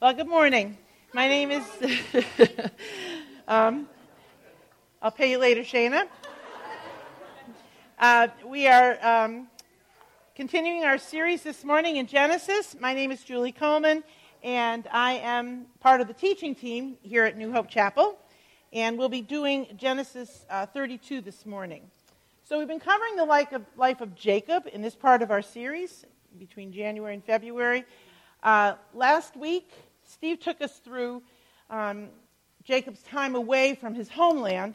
Well, good morning. My name is. um, I'll pay you later, Shana. Uh, we are um, continuing our series this morning in Genesis. My name is Julie Coleman, and I am part of the teaching team here at New Hope Chapel. And we'll be doing Genesis uh, 32 this morning. So, we've been covering the life of, life of Jacob in this part of our series between January and February. Uh, last week, Steve took us through um, Jacob's time away from his homeland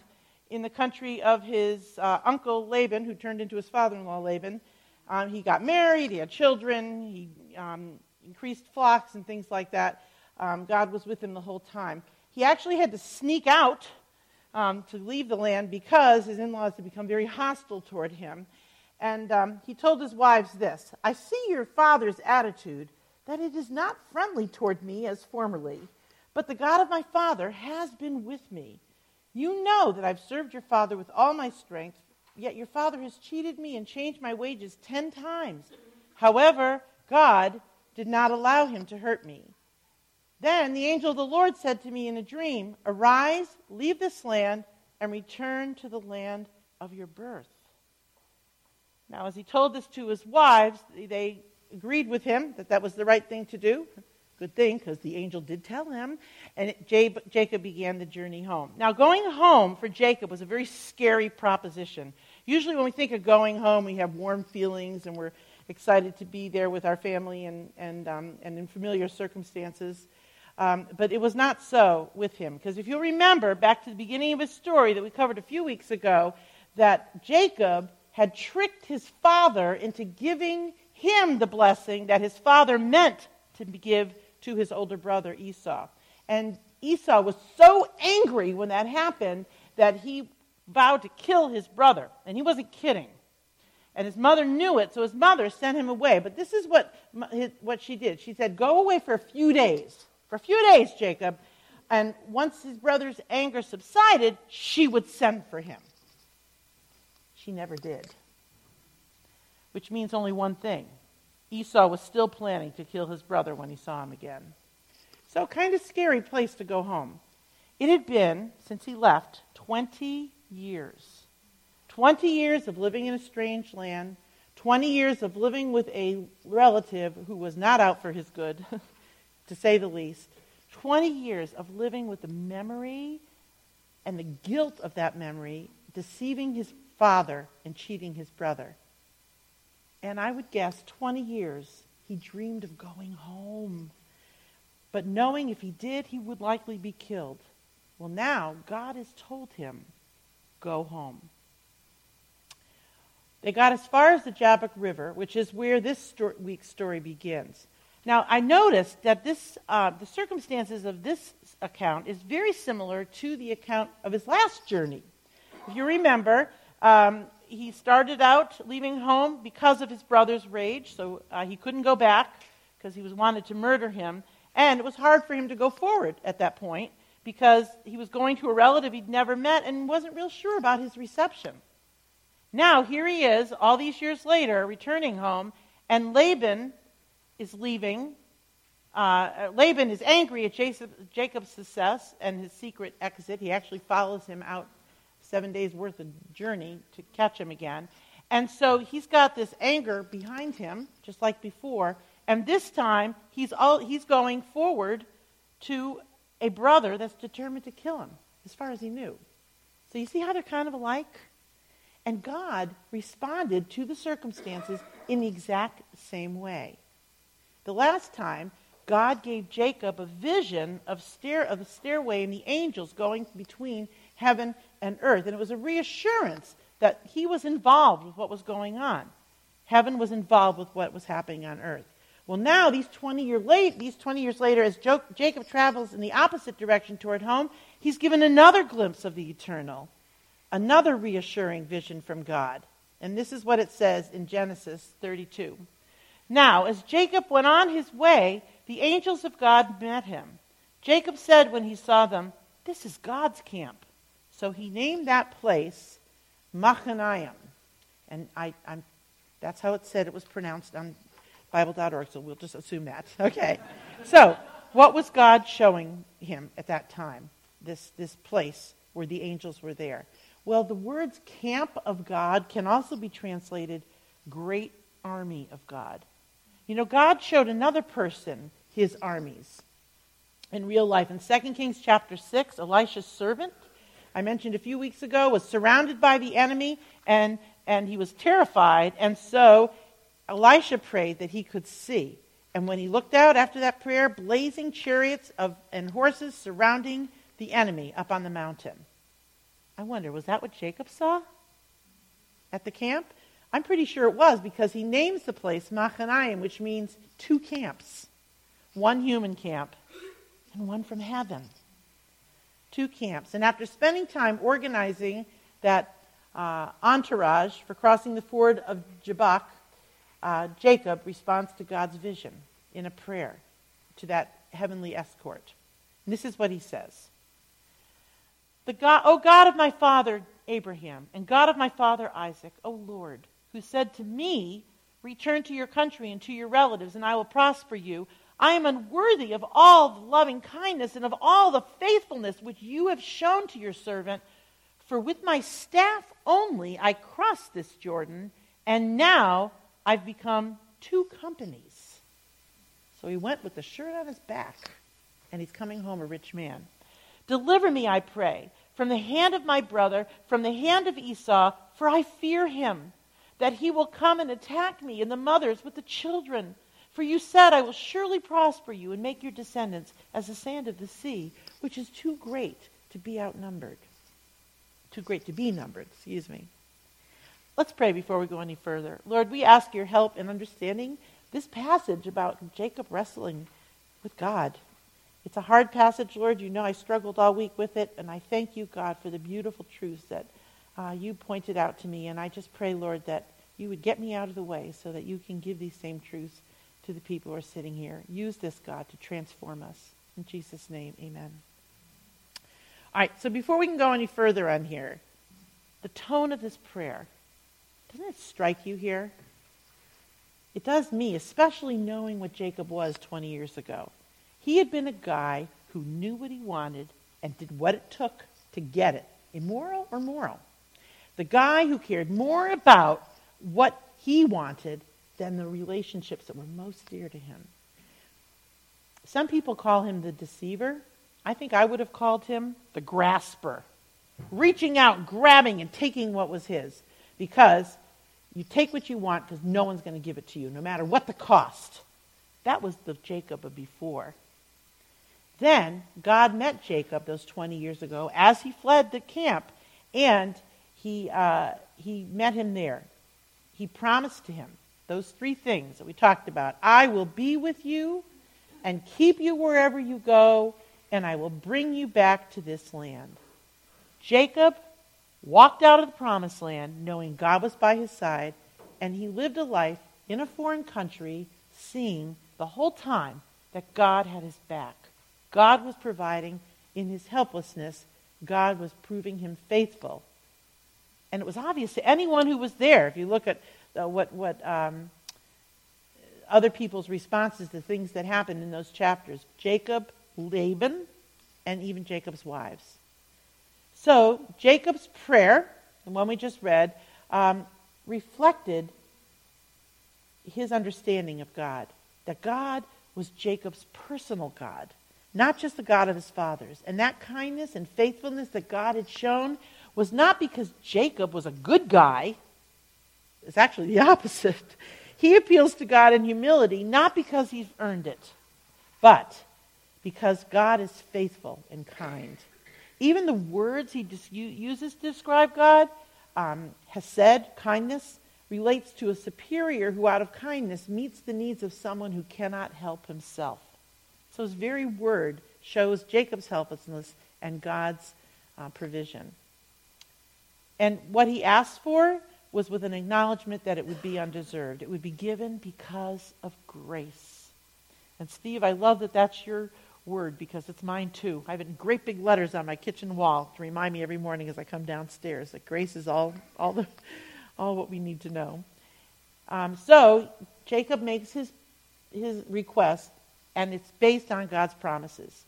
in the country of his uh, uncle Laban, who turned into his father in law Laban. Um, he got married, he had children, he um, increased flocks and things like that. Um, God was with him the whole time. He actually had to sneak out um, to leave the land because his in laws had become very hostile toward him. And um, he told his wives this I see your father's attitude that it is not friendly toward me as formerly, but the God of my father has been with me. You know that I've served your father with all my strength, yet your father has cheated me and changed my wages ten times. However, God did not allow him to hurt me. Then the angel of the Lord said to me in a dream, Arise, leave this land, and return to the land of your birth. Now, as he told this to his wives, they agreed with him that that was the right thing to do. Good thing, because the angel did tell him. And Jacob began the journey home. Now, going home for Jacob was a very scary proposition. Usually, when we think of going home, we have warm feelings and we're excited to be there with our family and, and, um, and in familiar circumstances. Um, but it was not so with him. Because if you'll remember, back to the beginning of his story that we covered a few weeks ago, that Jacob had tricked his father into giving him the blessing that his father meant to give to his older brother Esau. And Esau was so angry when that happened that he vowed to kill his brother. And he wasn't kidding. And his mother knew it, so his mother sent him away. But this is what, what she did. She said, Go away for a few days. For a few days, Jacob. And once his brother's anger subsided, she would send for him. She never did which means only one thing Esau was still planning to kill his brother when he saw him again. So, kind of scary place to go home. It had been, since he left, 20 years. 20 years of living in a strange land, 20 years of living with a relative who was not out for his good, to say the least. 20 years of living with the memory and the guilt of that memory, deceiving his father and cheating his brother and I would guess 20 years, he dreamed of going home. But knowing if he did, he would likely be killed. Well, now God has told him, go home. They got as far as the Jabbok River, which is where this sto- week's story begins. Now, I noticed that this, uh, the circumstances of this account is very similar to the account of his last journey. If you remember, um, he started out leaving home because of his brother's rage, so uh, he couldn't go back because he was wanted to murder him. And it was hard for him to go forward at that point because he was going to a relative he'd never met and wasn't real sure about his reception. Now, here he is, all these years later, returning home, and Laban is leaving. Uh, Laban is angry at Jacob's success and his secret exit. He actually follows him out seven days worth of journey to catch him again. And so he's got this anger behind him, just like before. And this time, he's, all, he's going forward to a brother that's determined to kill him, as far as he knew. So you see how they're kind of alike? And God responded to the circumstances in the exact same way. The last time, God gave Jacob a vision of, stair, of the stairway and the angels going between heaven and earth. And it was a reassurance that he was involved with what was going on. Heaven was involved with what was happening on earth. Well, now, these 20, year late, these 20 years later, as Jacob travels in the opposite direction toward home, he's given another glimpse of the eternal, another reassuring vision from God. And this is what it says in Genesis 32. Now, as Jacob went on his way, the angels of God met him. Jacob said when he saw them, This is God's camp. So he named that place Machanaim. And I, I'm, that's how it said it was pronounced on Bible.org, so we'll just assume that. Okay. So What was God showing him at that time? This, this place where the angels were there. Well, the words camp of God can also be translated great army of God. You know, God showed another person his armies in real life. In 2 Kings chapter 6, Elisha's servant, I mentioned a few weeks ago, was surrounded by the enemy and, and he was terrified. And so Elisha prayed that he could see. And when he looked out after that prayer, blazing chariots of, and horses surrounding the enemy up on the mountain. I wonder, was that what Jacob saw at the camp? I'm pretty sure it was because he names the place Machanaim, which means two camps one human camp and one from heaven. Two camps. And after spending time organizing that uh, entourage for crossing the ford of Jabbok, uh, Jacob responds to God's vision in a prayer to that heavenly escort. And this is what he says the God, O God of my father Abraham, and God of my father Isaac, O Lord, who said to me, Return to your country and to your relatives, and I will prosper you. I am unworthy of all the loving kindness and of all the faithfulness which you have shown to your servant. For with my staff only I crossed this Jordan, and now I've become two companies. So he went with the shirt on his back, and he's coming home a rich man. Deliver me, I pray, from the hand of my brother, from the hand of Esau, for I fear him, that he will come and attack me and the mothers with the children. For you said, I will surely prosper you and make your descendants as the sand of the sea, which is too great to be outnumbered. Too great to be numbered, excuse me. Let's pray before we go any further. Lord, we ask your help in understanding this passage about Jacob wrestling with God. It's a hard passage, Lord. You know I struggled all week with it, and I thank you, God, for the beautiful truths that uh, you pointed out to me. And I just pray, Lord, that you would get me out of the way so that you can give these same truths to the people who are sitting here. Use this, God, to transform us. In Jesus' name, amen. All right, so before we can go any further on here, the tone of this prayer, doesn't it strike you here? It does me, especially knowing what Jacob was 20 years ago. He had been a guy who knew what he wanted and did what it took to get it, immoral or moral. The guy who cared more about what he wanted than the relationships that were most dear to him. Some people call him the deceiver. I think I would have called him the grasper, reaching out, grabbing, and taking what was his. Because you take what you want because no one's going to give it to you, no matter what the cost. That was the Jacob of before. Then God met Jacob those 20 years ago as he fled the camp, and he, uh, he met him there. He promised to him those three things that we talked about I will be with you and keep you wherever you go, and I will bring you back to this land. Jacob walked out of the promised land knowing God was by his side, and he lived a life in a foreign country seeing the whole time that God had his back. God was providing in his helplessness, God was proving him faithful. And it was obvious to anyone who was there. If you look at uh, what, what um, other people's responses to things that happened in those chapters Jacob, Laban, and even Jacob's wives. So, Jacob's prayer, the one we just read, um, reflected his understanding of God. That God was Jacob's personal God not just the God of his fathers. And that kindness and faithfulness that God had shown was not because Jacob was a good guy. It's actually the opposite. He appeals to God in humility, not because he's earned it, but because God is faithful and kind. Even the words he uses to describe God, um, hesed, kindness, relates to a superior who, out of kindness, meets the needs of someone who cannot help himself. So his very word shows Jacob's helplessness and God's uh, provision. And what he asks for was with an acknowledgement that it would be undeserved. It would be given because of grace. And Steve, I love that that's your word because it's mine too. I have it in great big letters on my kitchen wall to remind me every morning as I come downstairs that grace is all, all, the, all what we need to know. Um, so Jacob makes his, his request and it's based on God's promises.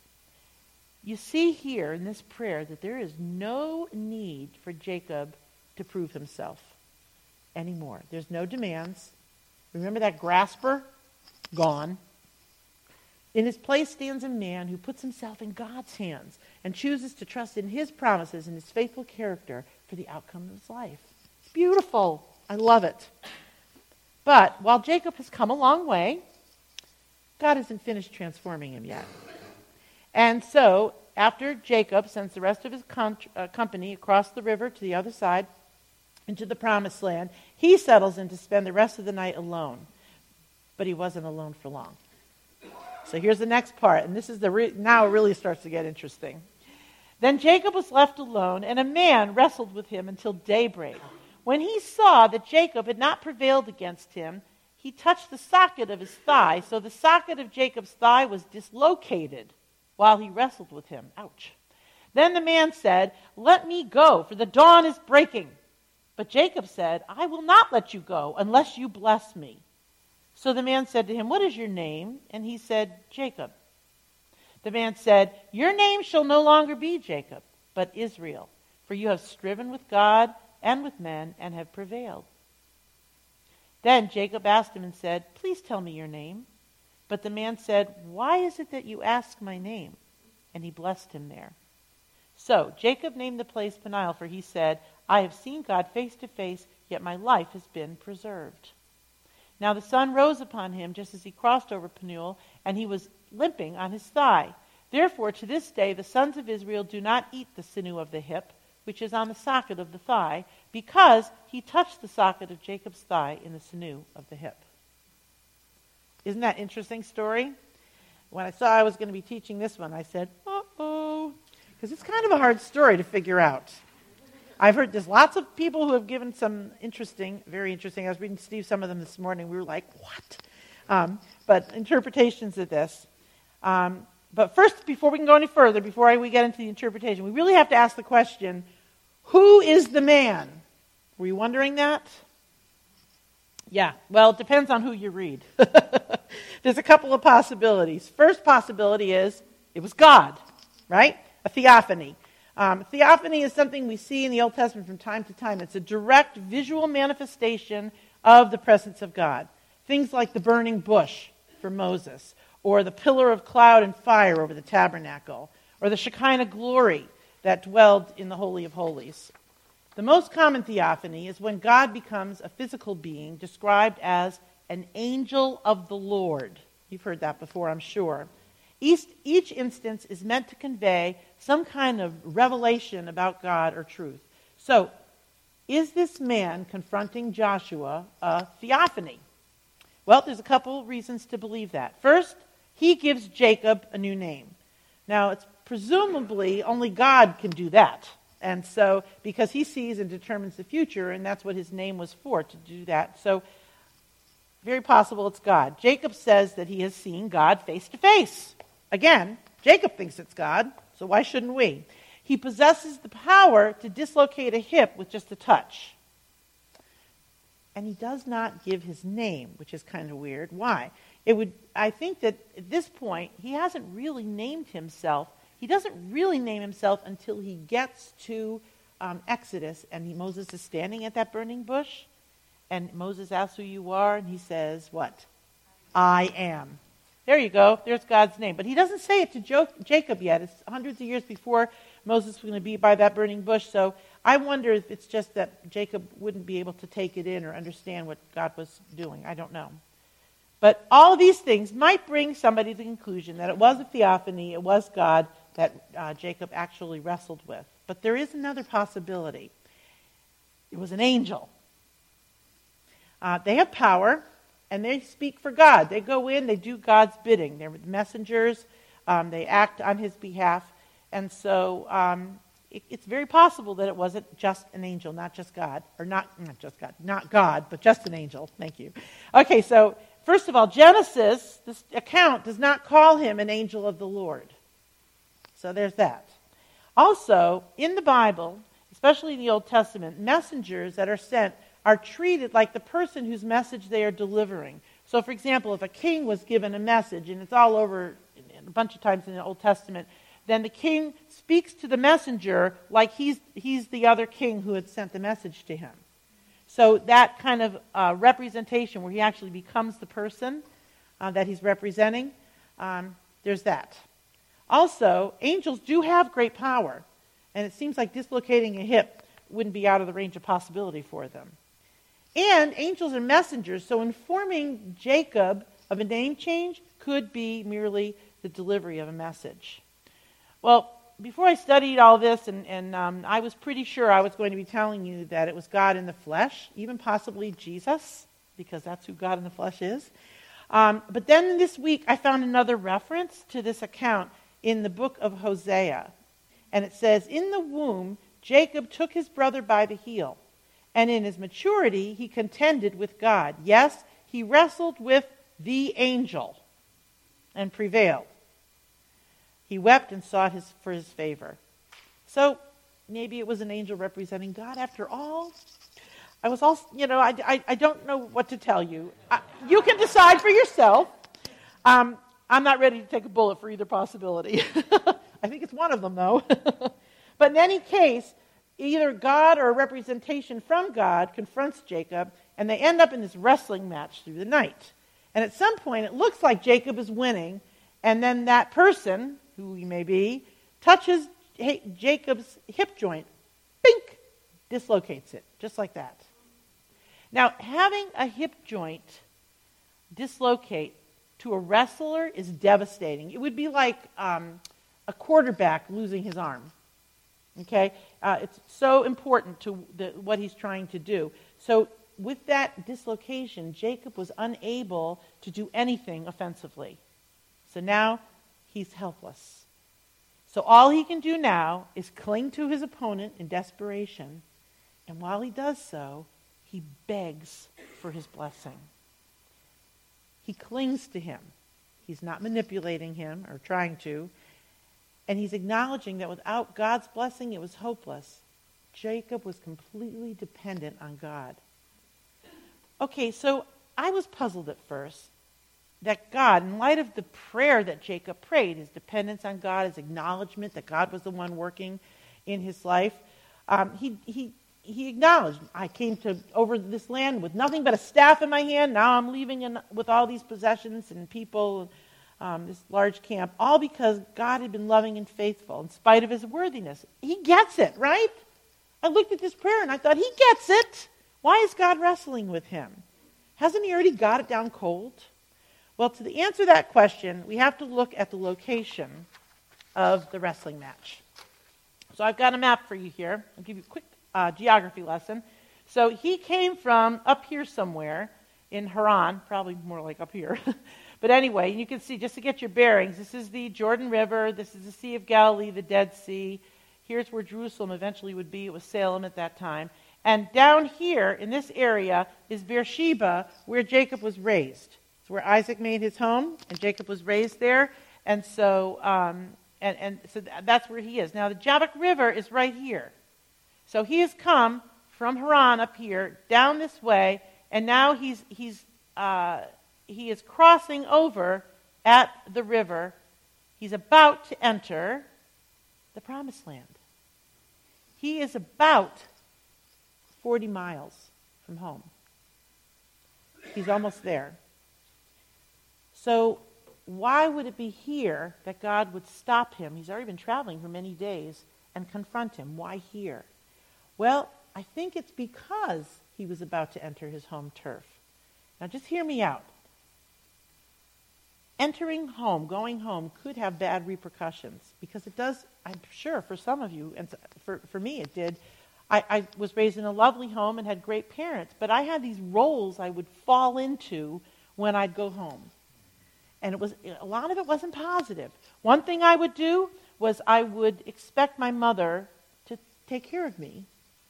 You see here in this prayer that there is no need for Jacob to prove himself anymore. There's no demands. Remember that grasper? Gone. In his place stands a man who puts himself in God's hands and chooses to trust in his promises and his faithful character for the outcome of his life. It's beautiful. I love it. But while Jacob has come a long way, God hasn't finished transforming him yet. And so, after Jacob sends the rest of his uh, company across the river to the other side into the promised land, he settles in to spend the rest of the night alone. But he wasn't alone for long. So here's the next part, and this is the re- now it really starts to get interesting. Then Jacob was left alone, and a man wrestled with him until daybreak. When he saw that Jacob had not prevailed against him, he touched the socket of his thigh, so the socket of Jacob's thigh was dislocated while he wrestled with him. Ouch. Then the man said, Let me go, for the dawn is breaking. But Jacob said, I will not let you go unless you bless me. So the man said to him, What is your name? And he said, Jacob. The man said, Your name shall no longer be Jacob, but Israel, for you have striven with God and with men and have prevailed. Then Jacob asked him and said, Please tell me your name. But the man said, Why is it that you ask my name? And he blessed him there. So Jacob named the place Peniel, for he said, I have seen God face to face, yet my life has been preserved. Now the sun rose upon him just as he crossed over Peniel, and he was limping on his thigh. Therefore, to this day, the sons of Israel do not eat the sinew of the hip, which is on the socket of the thigh, because he touched the socket of Jacob's thigh in the sinew of the hip. Isn't that interesting story? When I saw I was going to be teaching this one, I said, uh oh, because it's kind of a hard story to figure out. I've heard there's lots of people who have given some interesting, very interesting. I was reading Steve some of them this morning. We were like, what? Um, but interpretations of this. Um, but first, before we can go any further, before I, we get into the interpretation, we really have to ask the question who is the man? Were you wondering that? Yeah, well, it depends on who you read. There's a couple of possibilities. First possibility is it was God, right? A theophany. Um, theophany is something we see in the Old Testament from time to time. It's a direct visual manifestation of the presence of God. Things like the burning bush for Moses, or the pillar of cloud and fire over the tabernacle, or the Shekinah glory that dwelled in the Holy of Holies. The most common theophany is when God becomes a physical being described as an angel of the Lord. You've heard that before, I'm sure. Each, each instance is meant to convey some kind of revelation about God or truth. So, is this man confronting Joshua a theophany? Well, there's a couple reasons to believe that. First, he gives Jacob a new name. Now, it's presumably only God can do that. And so, because he sees and determines the future, and that's what his name was for, to do that. So, very possible it's God. Jacob says that he has seen God face to face. Again, Jacob thinks it's God, so why shouldn't we? He possesses the power to dislocate a hip with just a touch. And he does not give his name, which is kind of weird. Why? It would I think that at this point he hasn't really named himself. He doesn't really name himself until he gets to um, Exodus and he, Moses is standing at that burning bush and Moses asks who you are and he says what? I am. There you go. There's God's name. But he doesn't say it to Jacob yet. It's hundreds of years before Moses was going to be by that burning bush. So I wonder if it's just that Jacob wouldn't be able to take it in or understand what God was doing. I don't know. But all of these things might bring somebody to the conclusion that it was a theophany, it was God that uh, Jacob actually wrestled with. But there is another possibility. It was an angel. Uh, they have power and they speak for God. They go in, they do God's bidding. They're messengers, um, they act on his behalf. And so um, it, it's very possible that it wasn't just an angel, not just God, or not, not just God, not God, but just an angel. Thank you. Okay, so first of all, Genesis, this account does not call him an angel of the Lord. So there's that. Also, in the Bible, especially in the Old Testament, messengers that are sent are treated like the person whose message they are delivering. So, for example, if a king was given a message, and it's all over a bunch of times in the Old Testament, then the king speaks to the messenger like he's, he's the other king who had sent the message to him. So, that kind of uh, representation where he actually becomes the person uh, that he's representing, um, there's that. Also, angels do have great power, and it seems like dislocating a hip wouldn't be out of the range of possibility for them. And angels are messengers, so informing Jacob of a name change could be merely the delivery of a message. Well, before I studied all this, and, and um, I was pretty sure I was going to be telling you that it was God in the flesh, even possibly Jesus, because that's who God in the flesh is. Um, but then this week, I found another reference to this account in the book of Hosea. And it says, In the womb, Jacob took his brother by the heel and in his maturity he contended with God. Yes, he wrestled with the angel and prevailed. He wept and sought his, for his favor. So maybe it was an angel representing God after all. I was also, you know, I, I, I don't know what to tell you. I, you can decide for yourself. Um, I'm not ready to take a bullet for either possibility. I think it's one of them, though. but in any case, either God or a representation from God confronts Jacob, and they end up in this wrestling match through the night. And at some point, it looks like Jacob is winning, and then that person, who he may be, touches Jacob's hip joint, bink, dislocates it, just like that. Now, having a hip joint dislocate to a wrestler is devastating. It would be like um, a quarterback losing his arm. Okay? Uh, it's so important to the, what he's trying to do. So, with that dislocation, Jacob was unable to do anything offensively. So now he's helpless. So, all he can do now is cling to his opponent in desperation. And while he does so, he begs for his blessing. He clings to him. He's not manipulating him or trying to. And he's acknowledging that without God's blessing, it was hopeless. Jacob was completely dependent on God. Okay, so I was puzzled at first that God, in light of the prayer that Jacob prayed, his dependence on God, his acknowledgement that God was the one working in his life, um, he, he, he acknowledged, I came to over this land with nothing but a staff in my hand. Now I'm leaving in, with all these possessions and people um, this large camp, all because God had been loving and faithful in spite of his worthiness. He gets it, right? I looked at this prayer and I thought, he gets it. Why is God wrestling with him? Hasn't he already got it down cold? Well, to answer that question, we have to look at the location of the wrestling match. So I've got a map for you here. I'll give you a quick uh, geography lesson. So he came from up here somewhere in Haran, probably more like up here. But anyway, you can see, just to get your bearings, this is the Jordan River, this is the Sea of Galilee, the Dead Sea. Here's where Jerusalem eventually would be. It was Salem at that time. And down here in this area is Beersheba, where Jacob was raised. It's where Isaac made his home, and Jacob was raised there. And so, um, and, and so that's where he is. Now, the Jabbok River is right here. So he has come from Haran up here, down this way, and now he's, he's uh, he is crossing over at the river. He's about to enter the promised land. He is about 40 miles from home. He's almost there. So, why would it be here that God would stop him? He's already been traveling for many days and confront him. Why here? Well, I think it's because he was about to enter his home turf. Now, just hear me out entering home, going home, could have bad repercussions because it does, I'm sure, for some of you, and for, for me it did. I, I was raised in a lovely home and had great parents, but I had these roles I would fall into when I'd go home. And it was a lot of it wasn't positive. One thing I would do was I would expect my mother to take care of me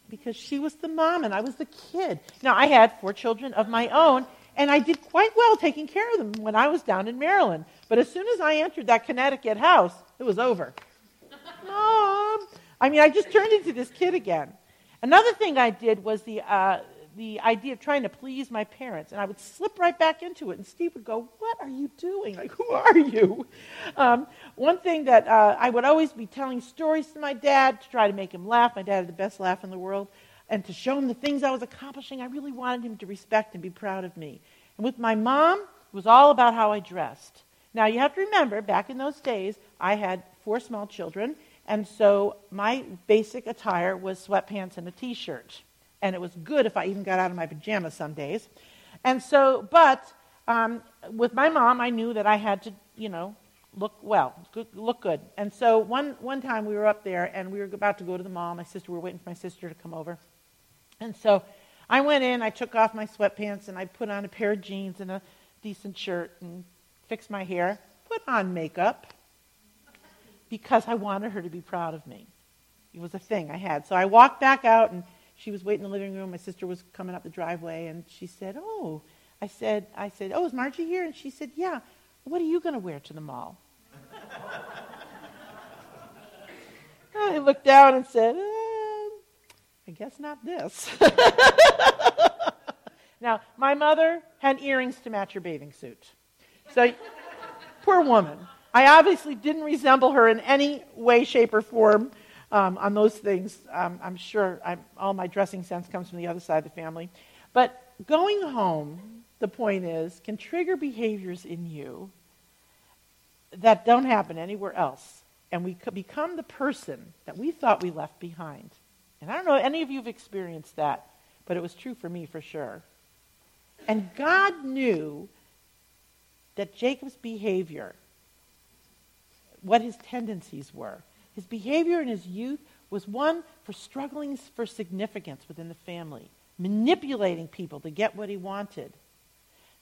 because she was the mom and I was the kid. Now I had four children of my own and I did quite well taking care of them when I was down in Maryland. But as soon as I entered that Connecticut house, it was over. Mom! I mean, I just turned into this kid again. Another thing I did was the, uh, the idea of trying to please my parents, and I would slip right back into it. And Steve would go, "What are you doing? Like, who are you?" Um, one thing that uh, I would always be telling stories to my dad to try to make him laugh. My dad had the best laugh in the world, and to show him the things I was accomplishing. I really wanted him to respect and be proud of me. And with my mom, it was all about how I dressed. Now you have to remember, back in those days, I had four small children, and so my basic attire was sweatpants and a t-shirt and it was good if I even got out of my pajamas some days. And so, but um, with my mom, I knew that I had to, you know, look well, look good. And so one, one time we were up there and we were about to go to the mall. My sister, we were waiting for my sister to come over. And so I went in, I took off my sweatpants and I put on a pair of jeans and a decent shirt and fixed my hair, put on makeup because I wanted her to be proud of me. It was a thing I had. So I walked back out and she was waiting in the living room. My sister was coming up the driveway, and she said, "Oh," I said, "I said, oh, is Margie here?" And she said, "Yeah." What are you going to wear to the mall? I looked down and said, uh, "I guess not this." now, my mother had earrings to match her bathing suit, so poor woman. I obviously didn't resemble her in any way, shape, or form um, on those things. Um, I'm sure I'm, all my dressing sense comes from the other side of the family. But going home, the point is, can trigger behaviors in you that don't happen anywhere else. And we could become the person that we thought we left behind. And I don't know, any of you have experienced that, but it was true for me for sure. And God knew that Jacob's behavior, what his tendencies were. His behavior in his youth was one for struggling for significance within the family, manipulating people to get what he wanted.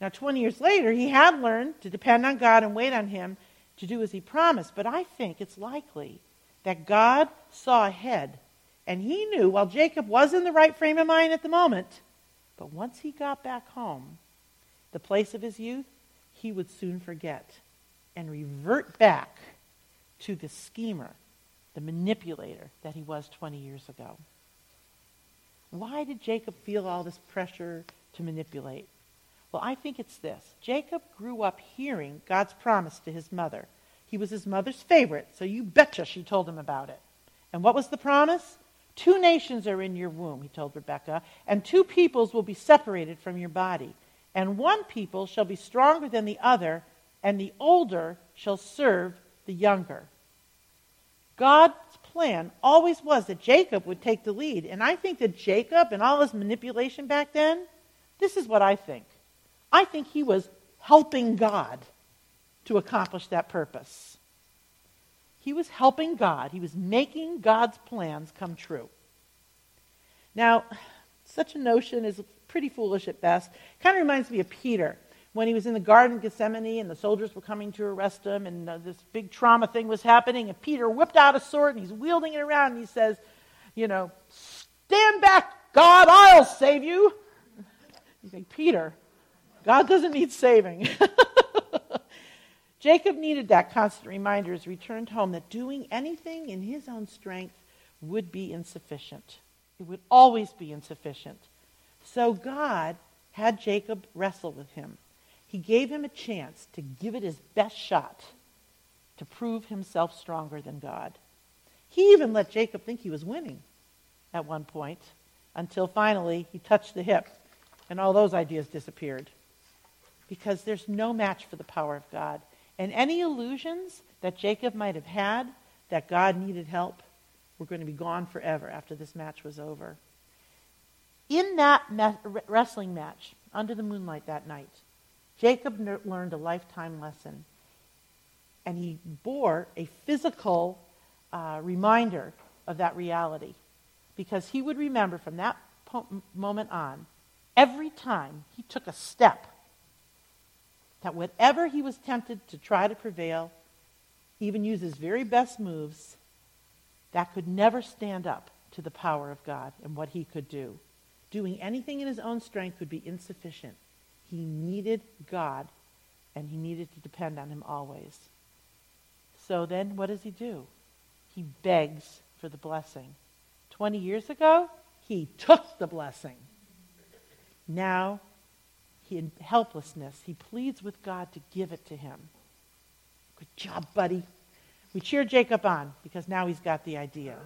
Now, 20 years later, he had learned to depend on God and wait on him to do as he promised, but I think it's likely that God saw ahead and he knew while Jacob was in the right frame of mind at the moment, but once he got back home, the place of his youth, he would soon forget and revert back to the schemer the manipulator that he was 20 years ago. Why did Jacob feel all this pressure to manipulate? Well, I think it's this. Jacob grew up hearing God's promise to his mother. He was his mother's favorite, so you betcha she told him about it. And what was the promise? Two nations are in your womb, he told Rebekah, and two peoples will be separated from your body. And one people shall be stronger than the other, and the older shall serve the younger. God's plan always was that Jacob would take the lead. And I think that Jacob and all his manipulation back then, this is what I think. I think he was helping God to accomplish that purpose. He was helping God. He was making God's plans come true. Now, such a notion is pretty foolish at best. Kind of reminds me of Peter when he was in the Garden of Gethsemane and the soldiers were coming to arrest him and uh, this big trauma thing was happening and Peter whipped out a sword and he's wielding it around and he says, you know, stand back, God, I'll save you. You think, Peter, God doesn't need saving. Jacob needed that constant reminder as he returned home that doing anything in his own strength would be insufficient. It would always be insufficient. So God had Jacob wrestle with him. He gave him a chance to give it his best shot to prove himself stronger than God. He even let Jacob think he was winning at one point until finally he touched the hip and all those ideas disappeared. Because there's no match for the power of God. And any illusions that Jacob might have had that God needed help were going to be gone forever after this match was over. In that wrestling match, under the moonlight that night, Jacob learned a lifetime lesson, and he bore a physical uh, reminder of that reality because he would remember from that po- moment on, every time he took a step, that whatever he was tempted to try to prevail, even use his very best moves, that could never stand up to the power of God and what he could do. Doing anything in his own strength would be insufficient. He needed God, and he needed to depend on him always. So then, what does he do? He begs for the blessing. 20 years ago, he took the blessing. Now, in helplessness, he pleads with God to give it to him. Good job, buddy. We cheer Jacob on because now he's got the idea.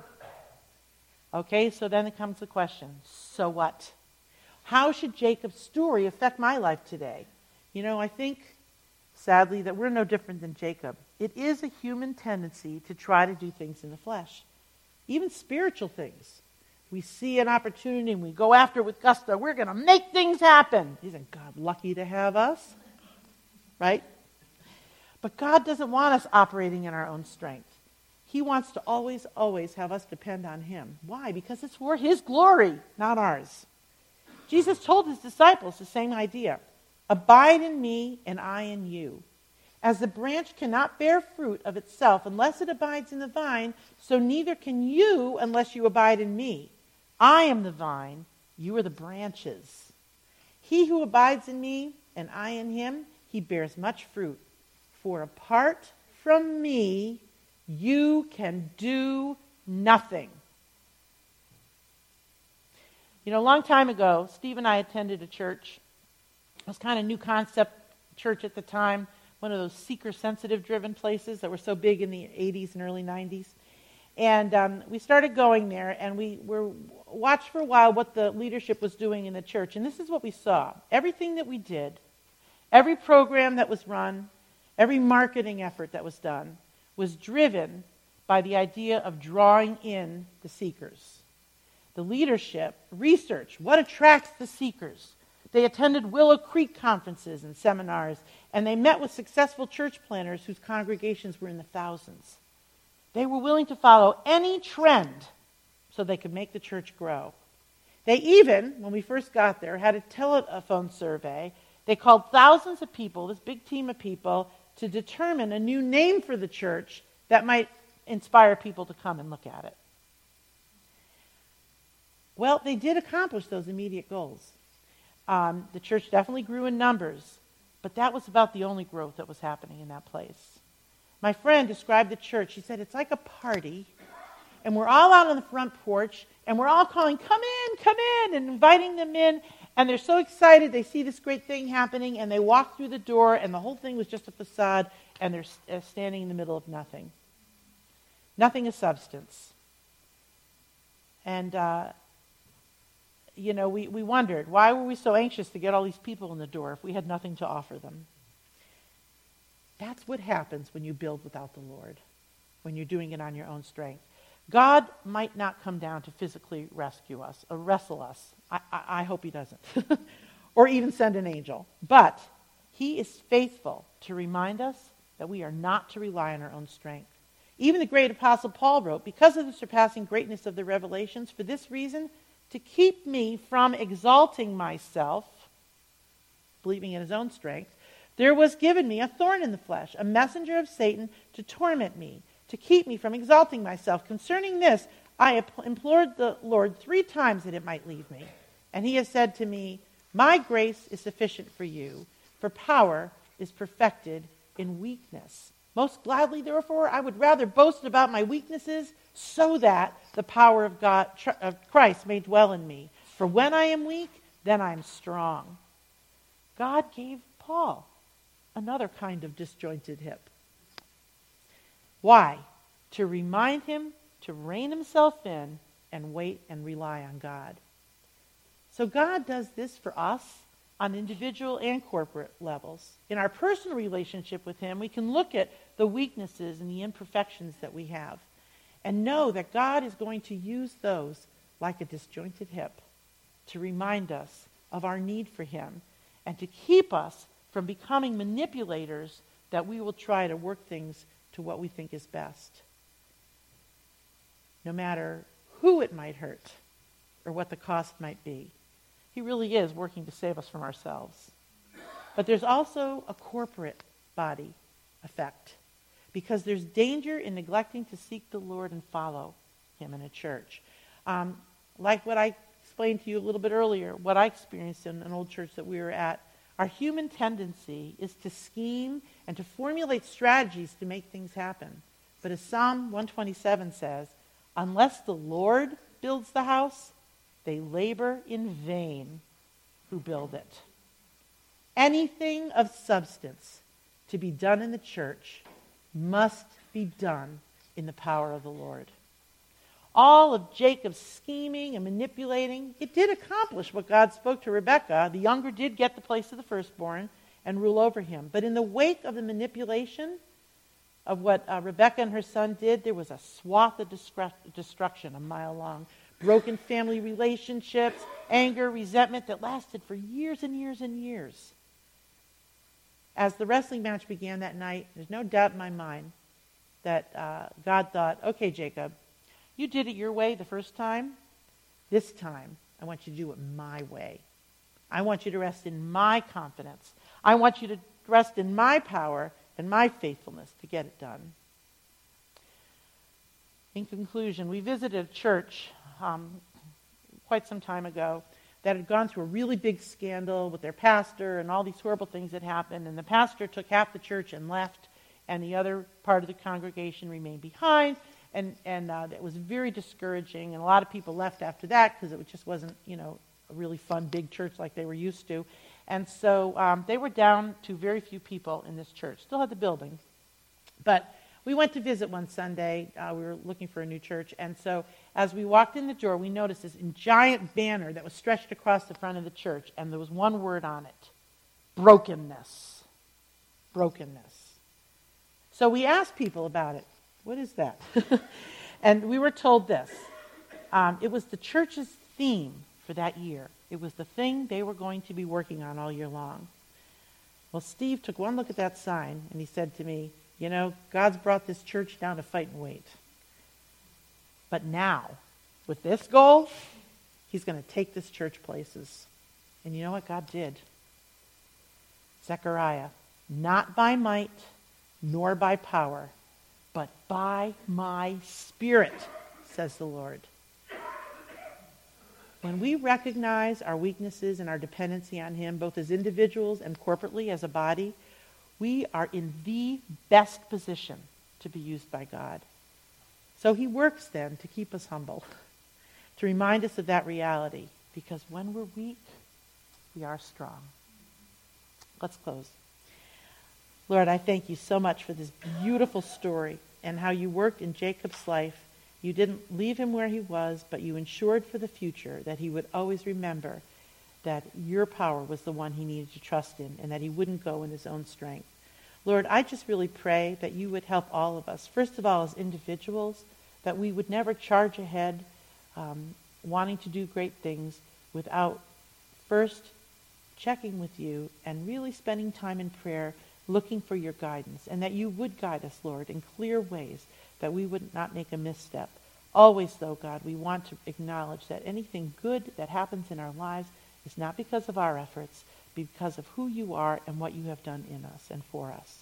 Okay, so then it comes the question so what? How should Jacob's story affect my life today? You know, I think, sadly, that we're no different than Jacob. It is a human tendency to try to do things in the flesh, even spiritual things. We see an opportunity and we go after it with gusto. We're going to make things happen. Isn't God lucky to have us? Right? But God doesn't want us operating in our own strength. He wants to always, always have us depend on Him. Why? Because it's for His glory, not ours. Jesus told His disciples the same idea Abide in me, and I in you. As the branch cannot bear fruit of itself unless it abides in the vine, so neither can you unless you abide in me. I am the vine, you are the branches. He who abides in me, and I in him, he bears much fruit. For apart from me, you can do nothing. You know, a long time ago, Steve and I attended a church. It was kind of new concept church at the time, one of those seeker sensitive driven places that were so big in the 80s and early 90s. And um, we started going there, and we were watched for a while what the leadership was doing in the church. And this is what we saw everything that we did, every program that was run, every marketing effort that was done was driven by the idea of drawing in the seekers. The leadership researched what attracts the seekers. They attended Willow Creek conferences and seminars, and they met with successful church planners whose congregations were in the thousands. They were willing to follow any trend so they could make the church grow. They even, when we first got there, had a telephone survey. They called thousands of people, this big team of people, to determine a new name for the church that might inspire people to come and look at it. Well, they did accomplish those immediate goals. Um, the church definitely grew in numbers, but that was about the only growth that was happening in that place. My friend described the church. She said, It's like a party, and we're all out on the front porch, and we're all calling, Come in, come in, and inviting them in. And they're so excited. They see this great thing happening, and they walk through the door, and the whole thing was just a facade, and they're uh, standing in the middle of nothing. Nothing of substance. And, uh, you know, we, we wondered why were we so anxious to get all these people in the door if we had nothing to offer them? That's what happens when you build without the Lord, when you're doing it on your own strength. God might not come down to physically rescue us or wrestle us. I, I, I hope he doesn't. or even send an angel. But he is faithful to remind us that we are not to rely on our own strength. Even the great apostle Paul wrote, Because of the surpassing greatness of the revelations, for this reason, to keep me from exalting myself, believing in his own strength, there was given me a thorn in the flesh, a messenger of Satan to torment me, to keep me from exalting myself. Concerning this, I implored the Lord three times that it might leave me. And he has said to me, My grace is sufficient for you, for power is perfected in weakness. Most gladly, therefore, I would rather boast about my weaknesses so that the power of God of Christ may dwell in me. For when I am weak, then I am strong. God gave Paul another kind of disjointed hip. Why? To remind him to rein himself in and wait and rely on God. So God does this for us on individual and corporate levels. In our personal relationship with him, we can look at the weaknesses and the imperfections that we have and know that God is going to use those like a disjointed hip to remind us of our need for him and to keep us from becoming manipulators that we will try to work things to what we think is best. No matter who it might hurt or what the cost might be. He really is working to save us from ourselves. But there's also a corporate body effect because there's danger in neglecting to seek the Lord and follow him in a church. Um, like what I explained to you a little bit earlier, what I experienced in an old church that we were at our human tendency is to scheme and to formulate strategies to make things happen. But as Psalm 127 says, unless the Lord builds the house, they labor in vain who build it. Anything of substance to be done in the church must be done in the power of the Lord. All of Jacob's scheming and manipulating, it did accomplish what God spoke to Rebekah. The younger did get the place of the firstborn and rule over him. But in the wake of the manipulation of what uh, Rebekah and her son did, there was a swath of destruction a mile long. Broken family relationships, anger, resentment that lasted for years and years and years. As the wrestling match began that night, there's no doubt in my mind that uh, God thought, okay, Jacob, you did it your way the first time. This time, I want you to do it my way. I want you to rest in my confidence. I want you to rest in my power and my faithfulness to get it done. In conclusion, we visited a church um, quite some time ago that had gone through a really big scandal with their pastor and all these horrible things that happened. And the pastor took half the church and left, and the other part of the congregation remained behind. And, and uh, it was very discouraging. And a lot of people left after that because it just wasn't, you know, a really fun big church like they were used to. And so um, they were down to very few people in this church. Still had the building. But we went to visit one Sunday. Uh, we were looking for a new church. And so as we walked in the door, we noticed this giant banner that was stretched across the front of the church. And there was one word on it brokenness. Brokenness. So we asked people about it. What is that? and we were told this. Um, it was the church's theme for that year. It was the thing they were going to be working on all year long. Well, Steve took one look at that sign and he said to me, You know, God's brought this church down to fight and wait. But now, with this goal, he's going to take this church places. And you know what God did? Zechariah, not by might nor by power, but by my spirit, says the Lord. When we recognize our weaknesses and our dependency on Him, both as individuals and corporately as a body, we are in the best position to be used by God. So He works then to keep us humble, to remind us of that reality, because when we're weak, we are strong. Let's close. Lord, I thank you so much for this beautiful story and how you worked in Jacob's life you didn't leave him where he was, but you ensured for the future that he would always remember that your power was the one he needed to trust in and that he wouldn't go in his own strength. Lord, I just really pray that you would help all of us. First of all, as individuals, that we would never charge ahead um, wanting to do great things without first checking with you and really spending time in prayer looking for your guidance, and that you would guide us, Lord, in clear ways that we would not make a misstep. Always, though, God, we want to acknowledge that anything good that happens in our lives is not because of our efforts, because of who you are and what you have done in us and for us.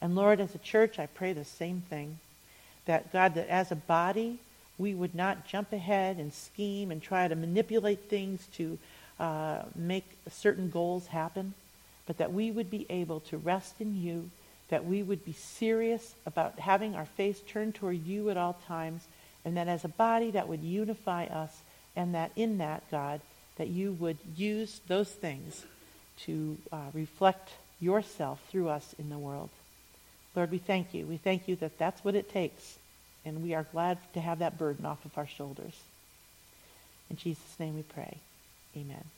And Lord, as a church, I pray the same thing. That, God, that as a body, we would not jump ahead and scheme and try to manipulate things to uh, make certain goals happen, but that we would be able to rest in you that we would be serious about having our face turned toward you at all times, and that as a body that would unify us, and that in that, God, that you would use those things to uh, reflect yourself through us in the world. Lord, we thank you. We thank you that that's what it takes, and we are glad to have that burden off of our shoulders. In Jesus' name we pray. Amen.